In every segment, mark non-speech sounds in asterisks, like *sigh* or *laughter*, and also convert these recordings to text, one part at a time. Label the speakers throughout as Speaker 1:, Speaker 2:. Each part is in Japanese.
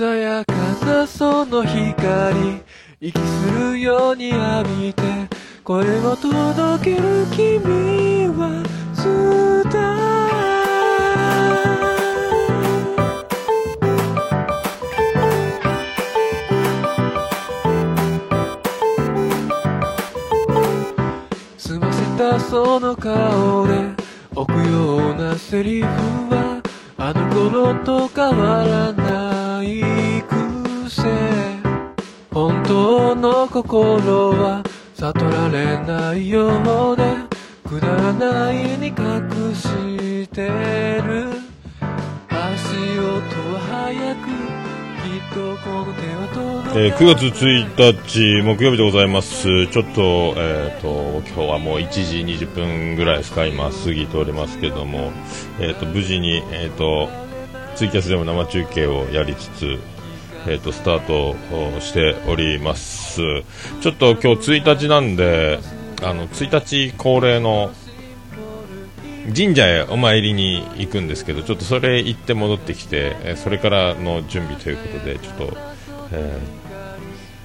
Speaker 1: 鮮やかなその光息するように浴びて声を届ける君はスター済ませたその顔で置くようなセリフはあの頃と変わらない。癖本当の心は悟られないようでくだらないに隠してる。足音は速くきっとこの手は届かない。
Speaker 2: えー9月1日木曜日でございます。ちょっと、えっ、と、今日はもう1時20分ぐらいですか、今過ぎておりますけども、えっ、と、無事に、えっ、と、ツイキャスでも生中継をやりつつ、えっ、と、スタートしております。ちょっと今日1日なんで、あの、1日恒例の神社へお参りに行くんですけど、ちょっとそれ行って戻ってきて、えそれからの準備ということで、ちょっと、えー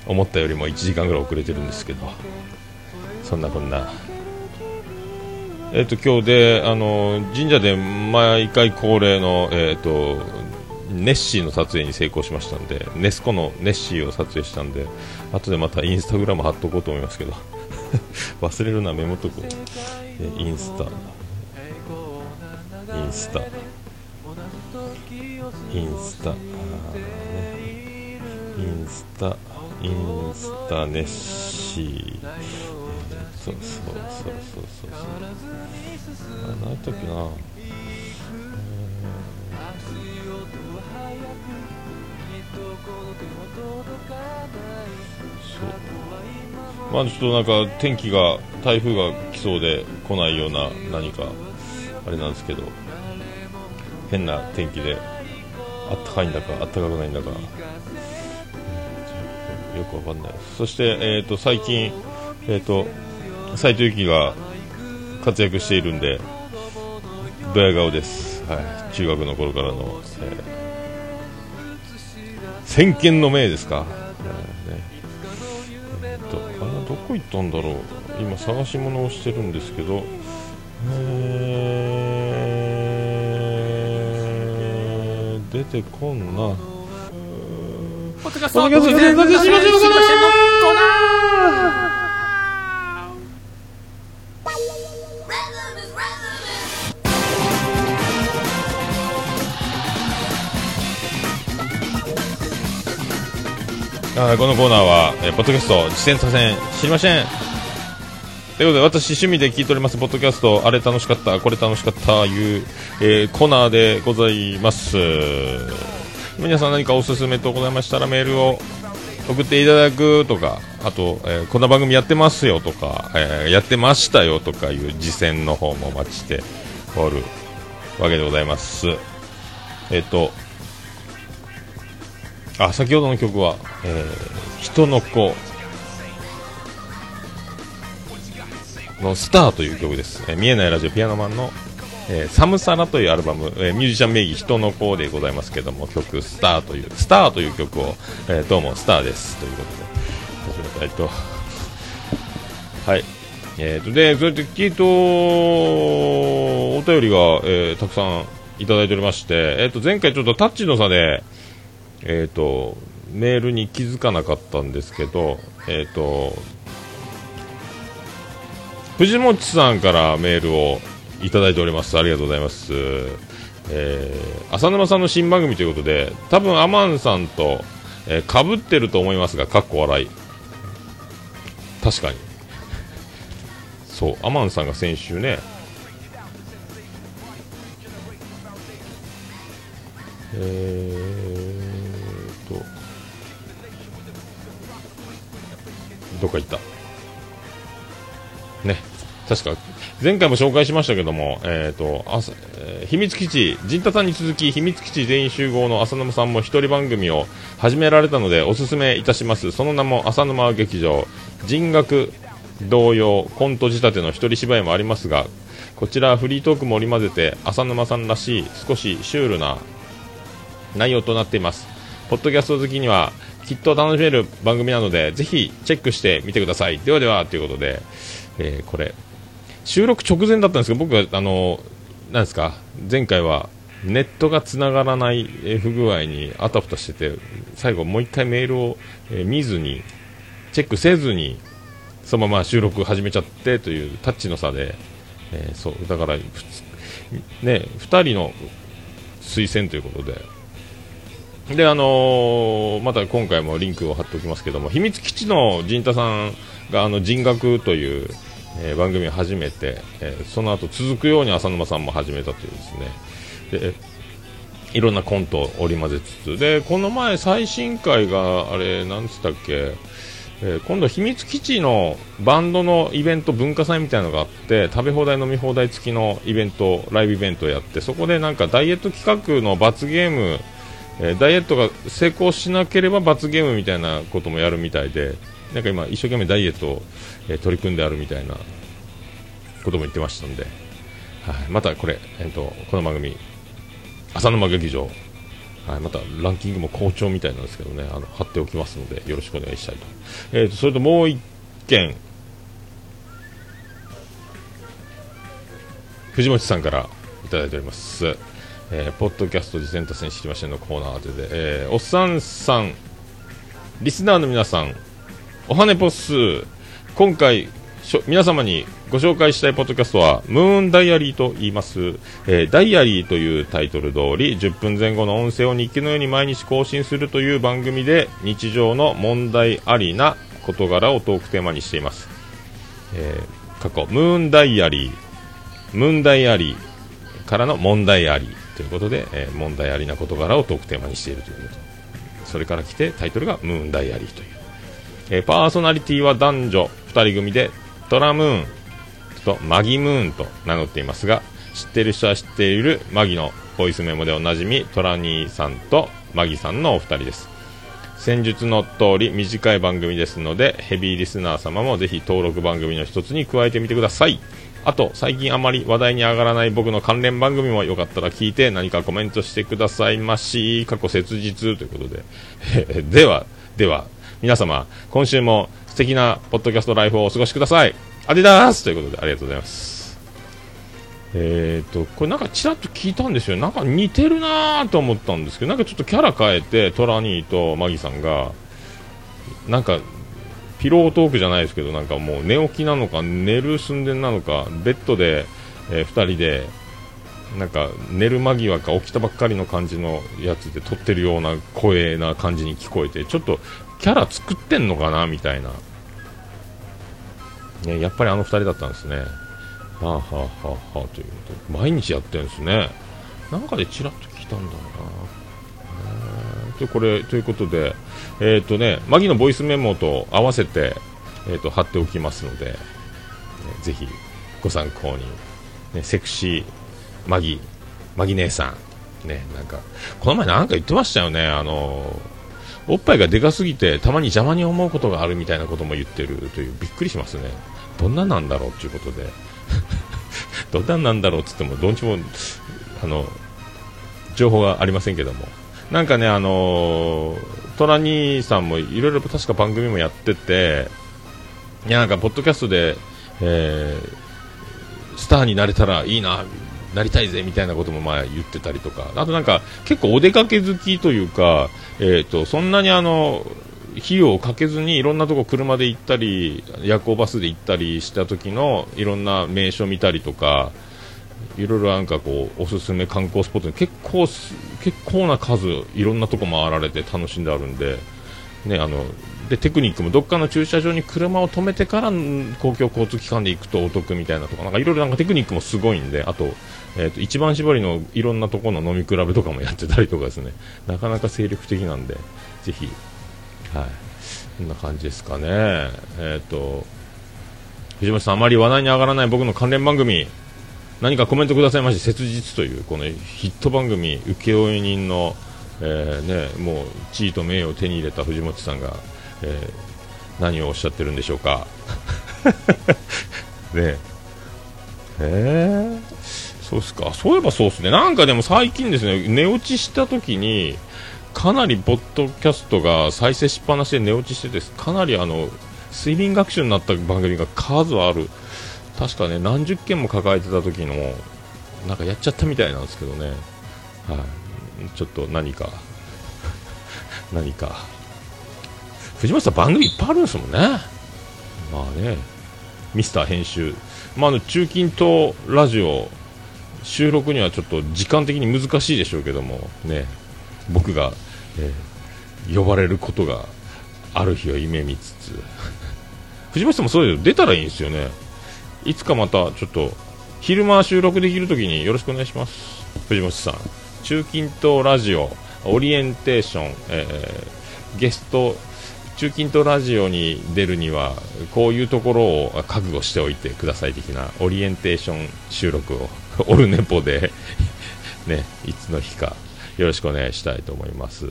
Speaker 2: 思ったよりも1時間ぐらい遅れてるんですけど、そんなこんな。えっ、と、今日で、あの、神社で毎回恒例の、えっ、と、ネッシーの撮影に成功しましたんで、ネスコのネッシーを撮影したんで、後でまたインスタグラム貼っとこうと思いますけど、*laughs* 忘れるな、メモっとこう。えインスタ、インスタ、インスタ、ね。インスタ、インスタネッシー、えーそうそうそうそうそうそう、あ何やったっけな、そうまあちょっとなんか天気が台風が来そうで来ないような何かあれなんですけど変な天気であったかいんだかあったかくないんだか、よくわかんない。そして、えー、と最近、えー、と斉藤由貴が活躍しているんでドヤ顔です、はい、中学の頃からの、えー先見の明ですか、えーね。えーとあれはどこ行ったんだろう？今探し物をしてるんですけどえー出てこんな。
Speaker 3: ポッドキャス
Speaker 2: ポッドキャスト
Speaker 3: 突然
Speaker 2: 突然すあこのコーナーは、えーポッドキャスト実践させん。知りません。ということで私趣味で聞いておりますポッドキャストあれ楽しかったこれ楽しかったいう、えーコーナーでございます。皆さん何かおすすめとございましたらメールを送っていただくとかあと、えーこんな番組やってますよとか、えーやってましたよとかいう実践の方もお待ちしておるわけでございます。えっ、とあ先ほどの曲は、えー人の子。のスターという曲です、えー見えないラジオピアノマンの、えーサムサラというアルバム、えーミュージシャン名義人の子でございますけども曲スターというスターという曲を、えーどうもスターです。ということで始めたいと。はい。えー、とでそれで聞いとお便りが、えーたくさんいただいておりまして、えー、と前回ちょっとタッチの差でえー、とメールに気づかなかったんですけど、えー、と藤本さんからメールをいただいております。ありがとうございます、えー浅沼さんの新番組ということで多分アマンさんとえー、かぶってると思いますがかっこ笑い。確かに。そうアマンさんが先週ねえーどっか行った。ね。確か前回も紹介しましたけども、えーと朝えー秘密基地陣太さんに続き秘密基地全員集合の浅沼さんも一人番組を始められたのでおすすめいたします。その名も浅沼劇場。人学同様コント仕立ての一人芝居もありますがこちらフリートークも織り交ぜて浅沼さんらしい少しシュールな内容となっています。ポッドキャスト好きにはきっと楽しめる番組なのでぜひチェックしてみてください。ではではということで、えーこれ。収録直前だったんですけど僕はあのなんですか前回はネットがつながらない不具合にあたふたしてて最後もう一回メールを、見ずにチェックせずにそのまま収録始めちゃってというタッチの差で、えーそうだからね2人の推薦ということでであのーまた今回もリンクを貼っておきますけども秘密基地の陣太さんがあの人学という、えー番組を始めて、えーその後続くように浅沼さんも始めたというですね。でいろんなコントを織り交ぜつつでこの前最新回があれなんつったっけえー今度、秘密基地のバンドのイベント文化祭みたいなのがあって食べ放題、飲み放題付きのイベントライブイベントをやってそこでなんかダイエット企画の罰ゲーム、えーダイエットが成功しなければ罰ゲームみたいなこともやるみたいでなんか今、一生懸命ダイエットを、えー取り組んであるみたいなことも言ってましたんで、はい、またこれ、えー、とこの番組浅沼劇場。はい、またランキングも好調みたいなんですけどね、あの貼っておきますので、よろしくお願いしたいと。えーと、それともう一件、藤本さんからいただいております。えーポッドキャスト次戦多戦知りませんのコーナー当てで、えーおっさんさん、リスナーの皆さん、おはねぽっす。今回、しょ皆様にご紹介したいポッドキャストは、ムーンダイアリーと言います。えーダイアリーというタイトル通り、10分前後の音声を日記のように毎日更新するという番組で、日常の問題ありな事柄をトークテーマにしています。えー過去、ムーンダイアリー、ムーンダイアリーからの問題ありということで、えー問題ありな事柄をトークテーマにしているということ。それから来てタイトルがムーンダイアリーという。えーパーソナリティは男女2人組でトラムーンとマギムーンと名乗っていますが知ってる人は知っているマギのボイスメモでおなじみトラニーさんとマギさんのお二人です先日の通り短い番組ですのでヘビーリスナー様もぜひ登録番組の一つに加えてみてくださいあと最近あまり話題に上がらない僕の関連番組もよかったら聞いて何かコメントしてくださいまし。過去切実ということで。*laughs* ではでは皆様今週も素敵なポッドキャストライフをお過ごしください。アディダースということでありがとうございます。えー、とこれなんかちらっと聞いたんですよ。なんか似てるなーと思ったんですけどなんかちょっとキャラ変えてトラニーとマギさんがなんかピロートークじゃないですけどなんかもう寝起きなのか寝る寸前なのかベッドで、え2人でなんか寝る間際か起きたばっかりの感じのやつで撮ってるような声な感じに聞こえてちょっとキャラ作ってんのかなみたいな、ね、やっぱりあの2人だったんですね。はあ、はあはあはあ、ということ。で毎日やってるんですね。なんかでちらっと聞いたんだろうな。でこれということで、えっ、とね、マギのボイスメモと合わせて、えー、と貼っておきますので、ねぜひご参考に、ね、セクシーマギ、マギ姉さん、ね、なんか、この前なんか言ってましたよね、あのおっぱいがでかすぎて、たまに邪魔に思うことがあるみたいなことも言ってるという、びっくりしますね。どんなんなんだろうということで、*laughs* どんなんなんだろうって言っても、どんちも、あの、情報がありませんけども。なんかね、あのートラ兄さんもいろいろ確か番組もやってて、いや、なんか、ポッドキャストで、えースターになれたらいいな、なりたいぜみたいなこともまあ言ってたりとか、あとなんか、結構お出かけ好きというか、えー、とそんなにあの費用をかけずにいろんなとこ車で行ったり、夜行バスで行ったりした時のいろんな名所見たりとか、いろいろなんかこうおすすめ観光スポットに結構結構な数いろんなとこ回られて楽しんであるんで。ね、あのでテクニックもどっかの駐車場に車を止めてから公共交通機関で行くとお得みたいなとかなんかいろいろなんかテクニックもすごいんであと,、えー、と一番搾りのいろんなところの飲み比べとかもやってたりとかですね *laughs* なかなか精力的なんでぜひはいこんな感じですかねえっ、と藤本さんあまり話題に上がらない僕の関連番組何かコメントくださいまして切実というこのヒット番組請負人の、えーね、もう地位と名誉を手に入れた藤本さんが、えー何をおっしゃってるんでしょうか。*laughs* ね。えー。そうっすか。そういえばそうっすね。なんかでも最近ですね寝落ちした時にかなりポッドキャストが再生しっぱなしで寝落ちしててかなりあの睡眠学習になった番組が数ある確かね何十件も抱えてた時のなんかやっちゃったみたいなんですけどね、はい、ちょっと何か *laughs* 何か。藤本さん番組いっぱいあるんですもんね。まあね。ミスター編集、まあ、あの中近東ラジオ収録にはちょっと時間的に難しいでしょうけどもね。僕が、えー、呼ばれることがある日を夢見つつ。藤本さんもそうですよ。出たらいいんですよね。いつかまたちょっと昼間収録できるときによろしくお願いします藤本さん中近東ラジオオリエンテーション、えー、ゲスト中近東ラジオに出るにはこういうところを覚悟しておいてください的なオリエンテーション収録をオルネポで *laughs* ね、いつの日かよろしくお願いしたいと思います。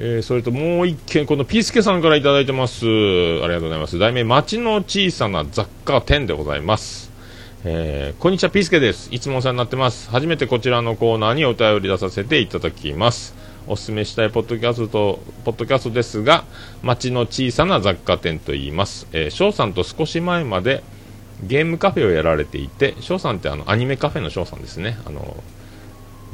Speaker 2: えー、それともう一件、このピースケさんから頂いてます。ありがとうございます。題名、街の小さな雑貨店でございます。えー、こんにちは、ピースケです。いつもお世話になってます。初めてこちらのコーナーにお便り出させていただきます。おすすめしたいポッドキャスト、ポッドキャストですが、街の小さな雑貨店と言います。えー、翔さんと少し前までゲームカフェをやられていて、翔さんってあの、アニメカフェの翔さんですね。あの、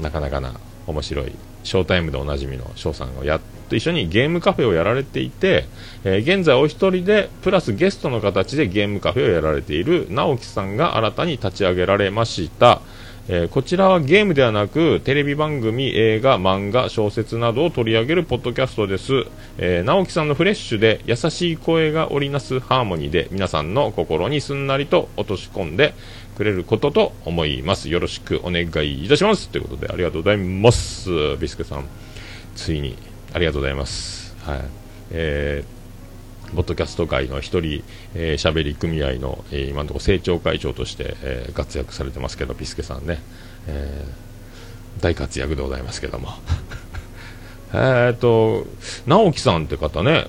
Speaker 2: なかなかな面白い、ショータイムでおなじみの翔さんをやっと一緒にゲームカフェをやられていて、えー、現在お一人でプラスゲストの形でゲームカフェをやられている直樹さんが新たに立ち上げられました、えー、こちらはゲームではなくテレビ番組、映画、漫画、小説などを取り上げるポッドキャストです、えー、直樹さんのフレッシュで優しい声が織りなすハーモニーで皆さんの心にすんなりと落とし込んでくれることと思いますよろしくお願いいたしますということでありがとうございますビスケさんついにありがとうございます。はい。えー、ポッドキャスト界の一人、えー、しゃべり組合の、えー、今のところ政調会長として、えー、活躍されてますけど、ピスケさんね、えー、大活躍でございますけども。*laughs* えっと、直樹さんって方ね、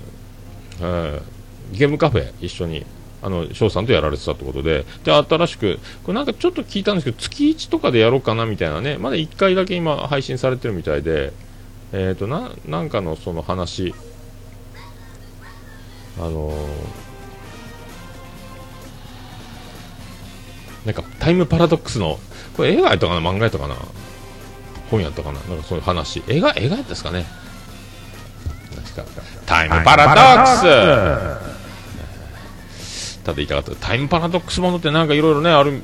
Speaker 2: えー、ゲームカフェ一緒に、あの、翔さんとやられてたってことで、で、新しく、これなんかちょっと聞いたんですけど、月1とかでやろうかなみたいなね、まだ1回だけ今配信されてるみたいで、えーと、ななんかのその話。あのー、なんかタイムパラドックスのこれ映画やったかな漫画やったかな？本やったかな？なんかそういう話。映画映画やったですかね？タイムパラドックス。ただ言いたかった。タイムパラドックスものってなんかいろいろねある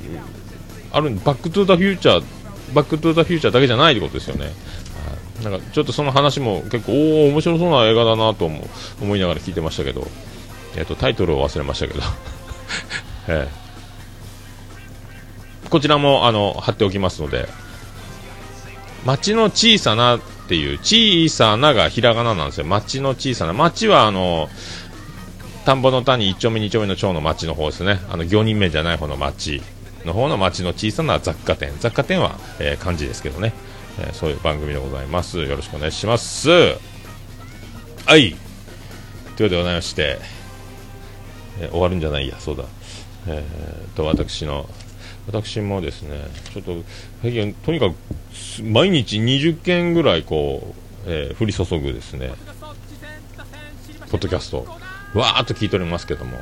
Speaker 2: あるバックトゥザフューチャーバックトゥザフューチャーだけじゃないってことですよね。なんかちょっとその話も結構おお面白そうな映画だなと思思いながら聞いてましたけど、えーと、タイトルを忘れましたけど、*laughs* えー、こちらもあの貼っておきますので。街の小さなっていう小さながひらがななんですよ。街の小さな。街はあの田んぼの谷1丁目2丁目の町の町の方ですねあの行人名じゃない方の町の方の町の小さな雑貨店雑貨店は、えー、漢字ですけどねえー、そういう番組でございます。よろしくお願いします。はい。ということでございまして、えー、終わるんじゃないや、そうだ。えー、と、私の、私もですね、ちょっと、とにかく、毎日20件ぐらい、こう、えー、降り注ぐですね、ポッドキャスト、わーっと聞いておりますけども、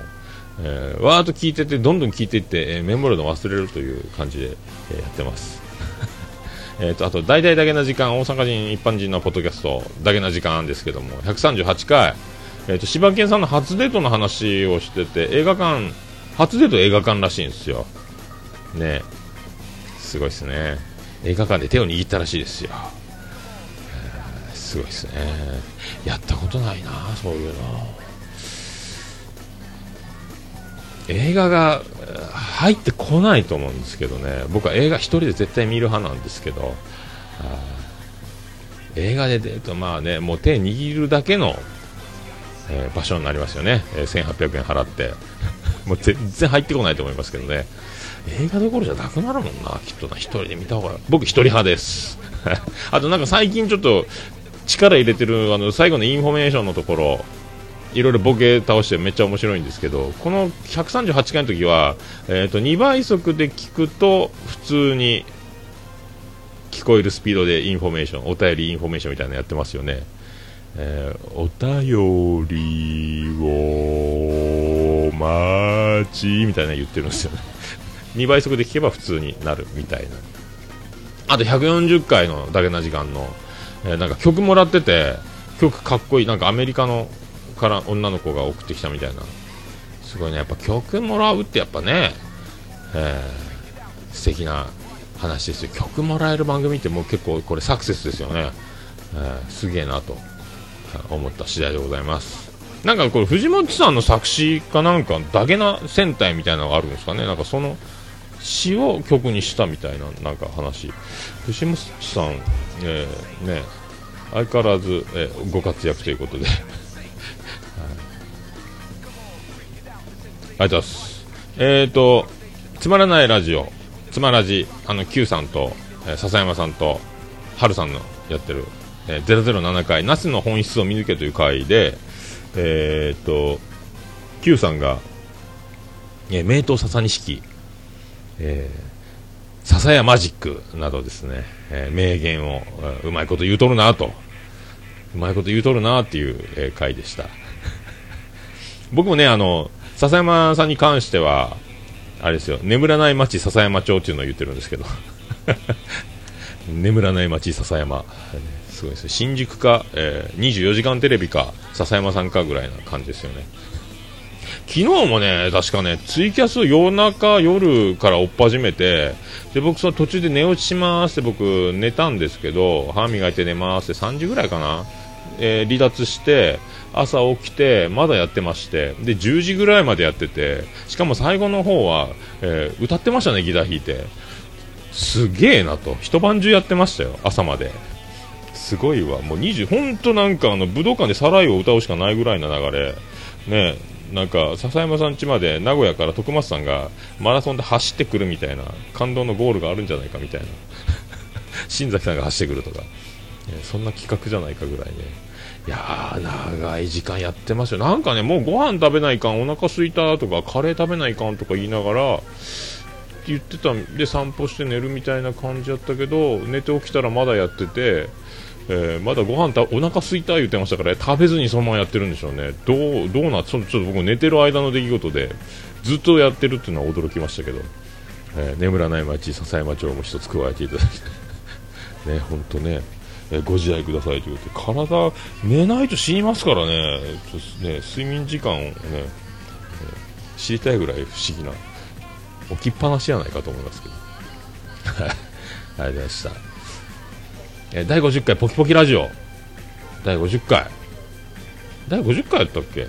Speaker 2: えー、わーっと聞いてて、どんどん聞いていって、えー、メモるの忘れるという感じで、えー、やってます。*laughs* えと、あと大々だけな時間大阪人一般人のポッドキャストだけな時間ですけども138回、えーと、柴犬さんの初デートの話をしてて映画館初デート映画館らしいんですよ。ね。すごいですね。映画館で手を握ったらしいですよ、すごいですね。やったことないなそういうの。映画が入ってこないと思うんですけどね。僕は映画1人で絶対見る派なんですけど。映画で出るとまあねもう手握るだけの、えー、場所になりますよね、えー、1800円払って。*laughs* もう全然入ってこないと思いますけどね。映画どころじゃなくなるもんな。きっとな。1人で見た方が。僕1人派です。*laughs* あとなんか最近ちょっと力入れてるあの最後のインフォメーションのところ。いろいろボケ倒してめっちゃ面白いんですけどこの138回の時は、えー、と2倍速で聞くと普通に聞こえるスピードでインフォメーションお便りインフォメーションみたいなのやってますよね、えーお便りを待ちみたいなの言ってるんですよね。*laughs* 2倍速で聞けば普通になるみたいな。あと140回のだけな時間の、えーなんか曲もらってて曲かっこいいなんかアメリカのから女の子が送ってきたみたいな。すごいね。やっぱ曲もらうってやっぱね、えー。素敵な話ですよ。曲もらえる番組ってもう結構これサクセスですよね、えー。すげえなと。思った次第でございます。なんかこれ藤本さんの作詞かなんかだけな戦隊みたいなのがあるんですかね。なんかその詩を曲にしたみたいななんか話。藤本さん、えーね相変わらず、えーご活躍ということで。ありがとうございます。えっ、と、つまらないラジオ、つまらじ、あの、Q さんと、えー笹山さんと、はるさんのやってる、えー007回、ナスの本質を見抜けという回で、えっ、と、Q さんが、えー名刀笹錦、えー笹谷マジックなどですね、えー名言を、えーうまいこと言うとるなと、うまいこと言うとるなっていう、えー回でした。僕もね、あの、笹山さんに関しては、あれですよ、眠らない町笹山町っていうのを言ってるんですけど、*laughs* 眠らない町笹山、すごいです、新宿か、えー24時間テレビか、笹山さんかぐらいな感じですよね。昨日もね、確かね、ツイキャス夜中、夜から追っ始めて、で、僕その途中で寝落ちしまーすって僕寝たんですけど、歯磨いて寝ますって3時ぐらいかな、えー離脱して、朝起きて、まだやってまして、で、10時ぐらいまでやってて、しかも最後の方は、えー歌ってましたね、ギター弾いて。すげえなと。一晩中やってましたよ、朝まで。すごいわ。もう20、ほんとなんかあの、武道館でサライを歌うしかないぐらいな流れ。ねなんか、笹山さん家まで名古屋から徳松さんがマラソンで走ってくるみたいな、感動のゴールがあるんじゃないかみたいな。*laughs* 新崎さんが走ってくるとか。ねそんな企画じゃないかぐらいね。いやー、長い時間やってますよ。なんかね、もうご飯食べないかん、お腹空いたとか、カレー食べないかんとか言いながら、って言ってたんで散歩して寝るみたいな感じだったけど寝て起きたらまだやってて、えーまだご飯たお腹空いた言ってましたから食べずにそのままやってるんでしょうね。どうどうなちょっと僕寝てる間の出来事でずっとやってるっていうのは驚きましたけど、えー眠らない町笹山町も一つ加えていただいて。ね本当ね。えご自愛くださいということで。体寝ないと死にますからね。ちょっとね睡眠時間をね、え知りたいぐらい不思議な置きっぱなしじゃないかと思いますけど。*laughs* ありがとうございました、え第50回ポキポキラジオ。第50回。第50回やったっけ、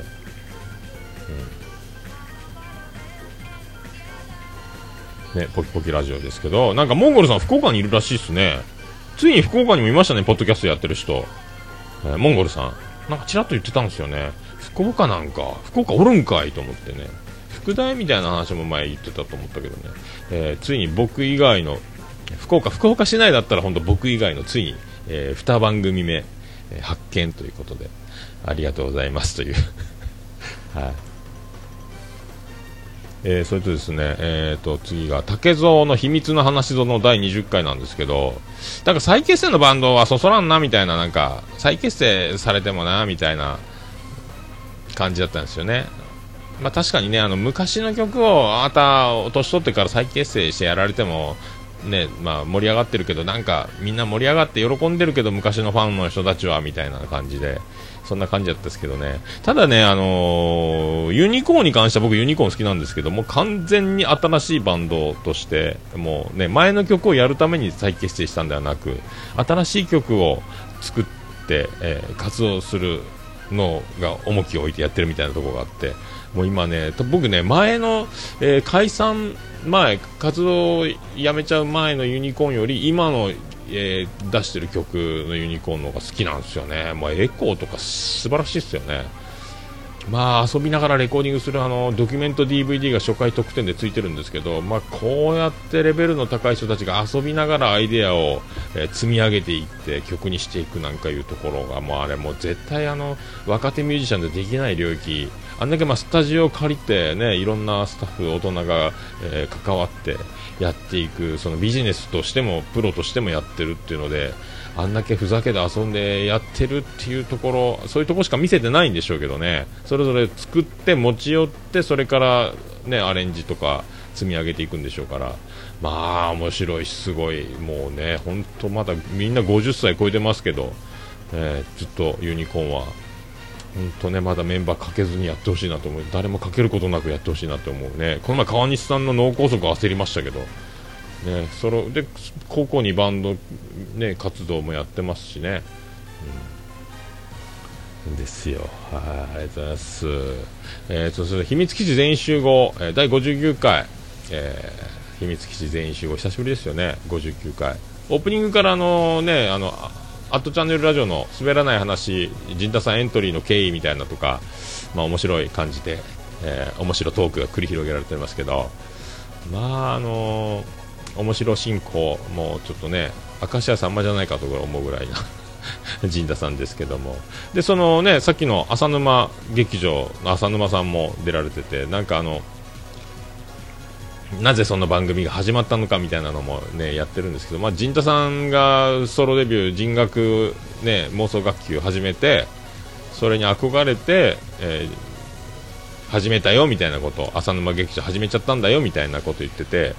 Speaker 2: うん。ね、ポキポキラジオですけど。なんかモンゴルさん福岡にいるらしいですね。ついに福岡にもいましたねポッドキャストやってる人、えーモンゴルさん。なんかちらっと言ってたんですよね。福岡なんか福岡おるんかいと思ってね。副題みたいな話も前言ってたと思ったけどね、えーついに僕以外の福岡福岡市内だったら本当僕以外のついに、え2番組目、えー発見ということでありがとうございますという。*laughs* はい。えーそれとですね、えー、と次が竹蔵の秘密の話ぞの第20回なんですけどなんか再結成のバンドはそそらんなみたいななんか再結成されてもなみたいな感じだったんですよね。まあ、確かにねあの昔の曲をあなた年取ってから再結成してやられてもねまあ、盛り上がってるけどなんかみんな盛り上がって喜んでるけど昔のファンの人たちはみたいな感じで。そんな感じだったですけどね。ただね、あのーユニコーンに関しては僕ユニコーン好きなんですけども完全に新しいバンドとしてもうね前の曲をやるために再結成したんではなく新しい曲を作って、えー活動するのが重きを置いてやってるみたいなところがあってもう今ね、僕ね、前の、えー解散前、活動をやめちゃう前のユニコーンより、今の、えー出してる曲のユニコーンの方が好きなんですよね。もうエコーとか素晴らしいですよね。まあ遊びながらレコーディングするあのドキュメント DVD が初回特典でついてるんですけど、まあ、こうやってレベルの高い人たちが遊びながらアイデアを、え積み上げていって曲にしていくなんかいうところがもうあれもう絶対あの若手ミュージシャンでできない領域。あんだけまあスタジオを借りてねいろんなスタッフ大人が、えー関わってやっていくそのビジネスとしてもプロとしてもやってるっていうのであんだけふざけて遊んでやってるっていうところそういうところしか見せてないんでしょうけどね。それぞれ作って持ち寄ってそれからねアレンジとか積み上げていくんでしょうから。まあ面白いしすごい。もうね本当まだみんな50歳超えてますけど、えーずっとユニコーンは。本当ねまだメンバーかけずにやってほしいなと思う。誰もかけることなくやってほしいなと思うね。この前川西さんの脳梗塞焦りましたけど。ね、そので高校にバンド、ね、活動もやってますしね、うん、ですよ。はいありがとうございます、えー、そして秘密基地全員集合、えー第59回、えー秘密基地全員集合。久しぶりですよね。59回。オープニングからあのねあのアットチャンネルラジオの滑らない話陣太さんエントリーの経緯みたいなとかまあ面白い感じで、えー面白トークが繰り広げられてますけど。まああの面白進行もうちょっとね明石家さんまじゃないかと思うぐらいな。*laughs* 陣田さんですけども。でそのねさっきの浅沼劇場の浅沼さんも出られててなんかあのなぜその番組が始まったのかみたいなのもねやってるんですけど、まあ、陣田さんがソロデビュー人楽、ね、妄想学級始めてそれに憧れて、えー始めたよみたいなこと。浅沼劇場始めちゃったんだよみたいなこと言ってて、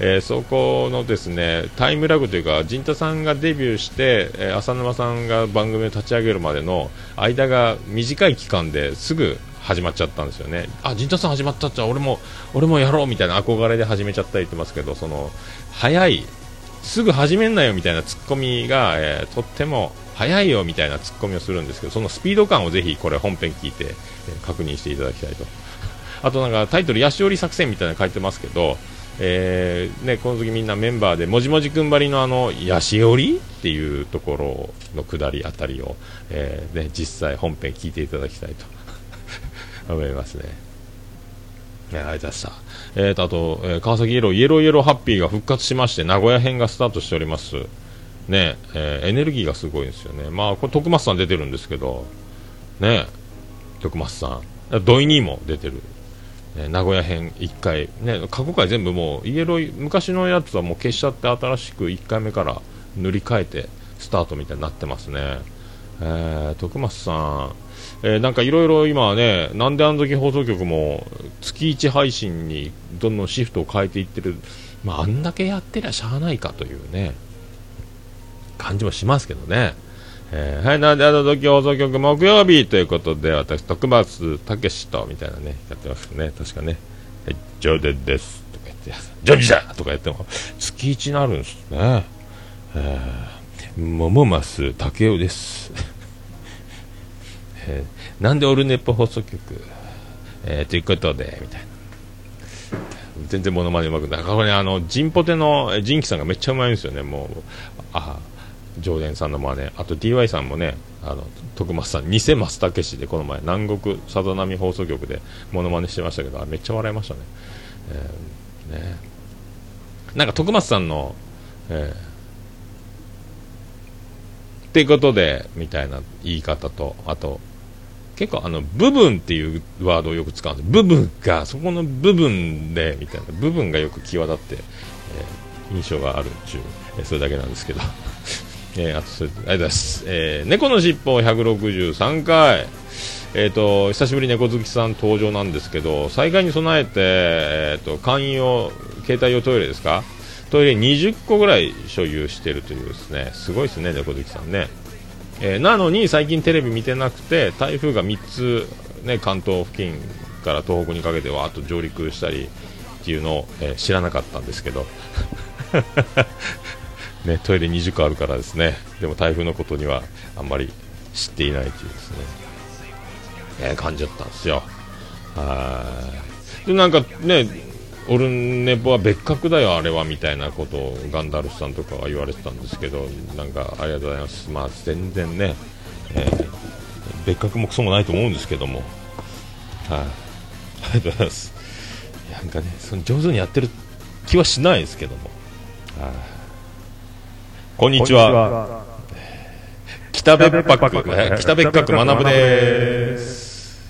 Speaker 2: えーそこのですねタイムラグというか陣太さんがデビューして、えー浅沼さんが番組を立ち上げるまでの間が短い期間ですぐ始まっちゃったんですよね。あ陣太さん始まったっちゃ俺も俺もやろうみたいな憧れで始めちゃったり言ってますけどその早いすぐ始めんなよみたいなツッコミが、えーとっても早いよみたいなツッコミをするんですけどそのスピード感をぜひこれ本編聞いて、確認していただきたいと *laughs* あとなんかタイトル「ヤシオリ作戦」みたいなの書いてますけど、えーね、この時みんなメンバーでもじもじくんばりのあのヤシオリっていうところの下りあたりを、えーね、実際本編聞いていただきたいと *laughs* 思いますね。いありがとうございました。えーと、あと、えー川崎イエロー、イエローイエローハッピーが復活しまして、名古屋編がスタートしております。ね、えーエネルギーがすごいんですよね。まあ、これ、徳松さん出てるんですけど、ね、徳松さん。土井にも出てる。ね名古屋編1回、ね、過去回全部もう、イエロー、昔のやつはもう消しちゃって、新しく1回目から塗り替えて、スタートみたいになってますね。えー、徳松さん、えーなんかいろいろ今ね、なんであの時放送局も月1配信にどんどんシフトを変えていってる、まあ、あんだけやってりゃしゃあないかというね、感じもしますけどね。えーはい、なんであの時放送局木曜日ということで、私、徳松武史と、みたいなね、やってますね、確かね。はい、ジョデです、とか言って、ジョニーだとか言っても、月1になるんですね。えー、桃増武雄です。*laughs* えーなんでオルネポ放送局、えーということで、みたいな。全然モノマネうまくない。これね、あの、ジンポテのえージンキさんがめっちゃうまいんですよね、もう。ああ、常連さんの真似。あと DY さんもね、あの、徳松さん、偽松武史で、この前、南国さざ波放送局でモノマネしてましたけど、めっちゃ笑いましたね。えーね。なんか徳松さんの、えーっていうことで、みたいな言い方と、あと、結構あの、部分っていうワードをよく使うんです。部分が、そこの部分で、みたいな、部分がよく際立って、えー印象があるっていう、えーそれだけなんですけど。*laughs* えーあと、ありがとうございます。えー猫のしっぽ163回。えー、と久しぶりに猫好きさん登場なんですけど災害に備えて、えー、と簡易用携帯用トイレですか？トイレ20個ぐらい所有しているというですねすごいですね猫好きさんね、えーなのに最近テレビ見てなくて台風が3つ、ね、関東付近から東北にかけてわーっと上陸したりっていうのを、えー知らなかったんですけどね、トイレ20個あるからですね。でも台風のことにはあんまり知っていないというですね、えー感じだったんですよ。はい。でなんかねオルネポは別格だよあれはみたいなことをガンダルフさんとかは言われてたんですけどなんかありがとうございます。まあ全然ね、えー別格もクソもないと思うんですけども。はい、ありがとうございます。なんかねその上手にやってる気はしないですけども。はい。こんにちは。北別泊え北別泊学ぶです。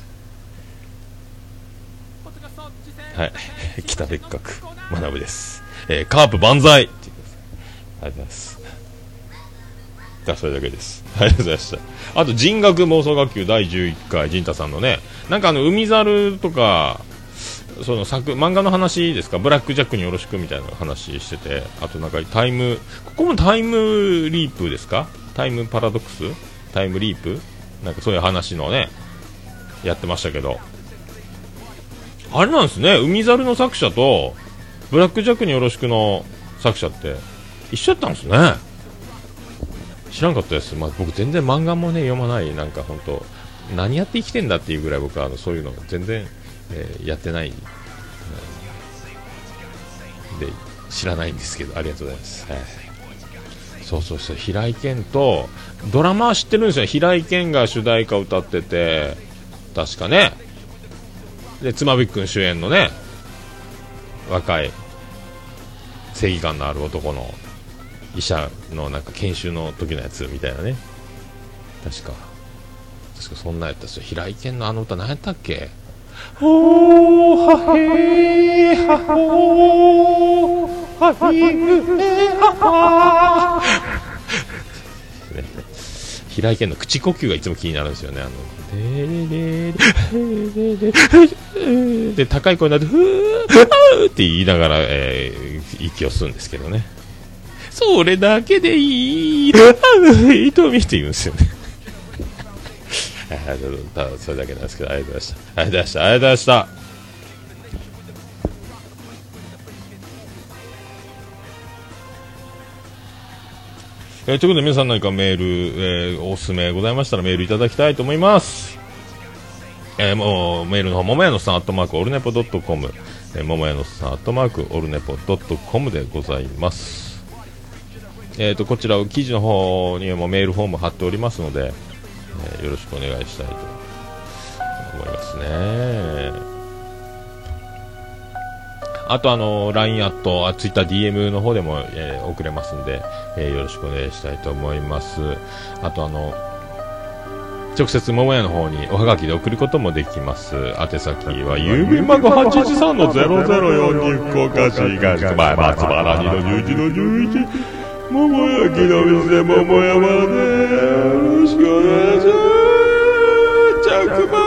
Speaker 2: はい。*laughs* 北別格学ぶです、えーカープ万歳。ありがとうございます。がそれだけです。ありがとうございました。あと人学妄想学級第11回陣太さんのね。なんかあの海猿とかその作漫画の話ですか？ブラック・ジャックによろしくみたいな話しててあとなんかタイムここもタイムリープですか？タイムパラドックス？タイムリープ？なんかそういう話のねやってましたけど。あれなんですね海猿の作者とブラック・ジャックによろしくの作者って一緒やったんですね。知らんかったです、まあ、僕全然漫画もね読まない。なんか本当何やって生きてんだっていうぐらい僕はあのそういうの全然、えーやってない、うんで知らないんですけどありがとうございます、はい。そうそうそう。平井堅とドラマは知ってるんですよ。平井堅が主題歌歌ってて。確かね。で妻夫木君主演のね若い正義感のある男の医者のなんか研修の時のやつみたいなね。確か。確かそんなやったんですよ。平井堅のあの歌何やったっけ？おーはへーはほーはひむへはは平井堅の口呼吸がいつも気になるんですよね。あのでれれれれれれで高い声になってふーあって言いながら、えー息を吸うんですけどね。それだけでいい、あいとみって言うんですよね。はいただそれだけなんですけど、ありがとうございました。ありがとうございました。ありがとうございました。えーということで皆さん何かメール、えーおすすめございましたらメールいただきたいと思います。えーもうメールの方、ももやのさん、アットマーク、オルネポドットコム、えー、ももやのさん、アットマーク、オルネポドットコムでございます。えーと、こちら、記事の方にもメールフォーム貼っておりますので、えーよろしくお願いしたいと思いますね。あと、あの、LINE アット、あ Twitter、DM の方でも、えー送れますんで、えーよろしくお願いしたいと思います。あと、あの、直接桃屋の方におはがきで送ることもできます。宛先は郵便番号813の0042福岡市東区前松原2の11の11桃焼きの店桃山でよろしくお願い Come *laughs* on.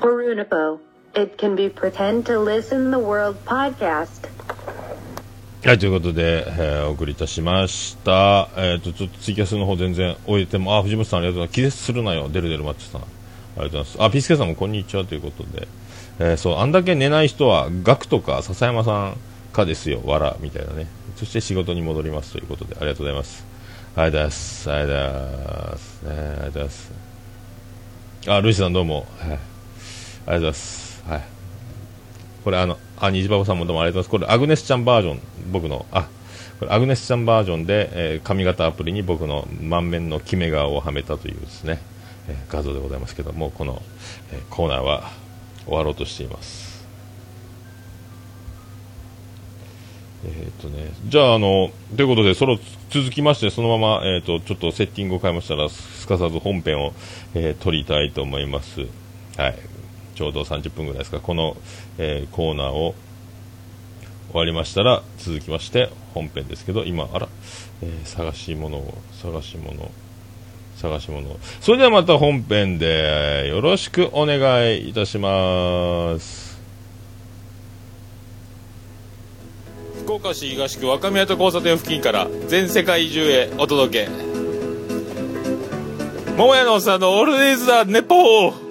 Speaker 4: For Unipo, it can be pretend to listen the world podcast.
Speaker 2: はい、ということで、えーお送りいたしました。えっ、と、ちょっとツイキャスの方全然終えても、あ、藤本さんありがとうございます。気絶するなよ、デルデルマッチさん。ありがとうございます。あ、ピースケさんもこんにちはということで、えーそう、あんだけ寝ない人は、ガクとか笹山さんかですよ、わら、みたいなね。そして仕事に戻りますということで、ありがとうございます。ありがとうございます。ありがとうございます。ねありがとうございます。あ、ルイスさんどうも。はい。ありがとうございます。はい。これあの、あ、虹パパさんもどうもありがとうございます。これアグネスちゃんバージョン、僕の、あ、これアグネスちゃんバージョンで、えー髪型アプリに僕の満面の決め顔をはめたというですね、えー画像でございますけども、この、えーコーナーは終わろうとしています。えーっとね、じゃあ、あの、ということで、その続きまして、そのまま、えーっと、ちょっとセッティングを変えましたら、すかさず本編を、えー撮りたいと思います。はい。ちょうど30分ぐらいですか、この、えーコーナーを終わりましたら、続きまして本編ですけど、今、あら、えー探し物を、探し物、探し物それではまた本編でよろしくお願いいたします。福岡市東区若宮と交差点付近から全世界中へお届け。桃屋のおっさんのオールディーズ・ザ・ネポー。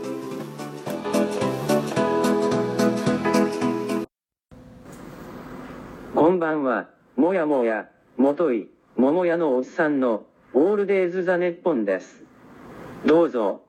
Speaker 5: んばんは、もやもや、もとい、ももやのおっさんの、オールデイズ・ザ・ネッポンです。どうぞ、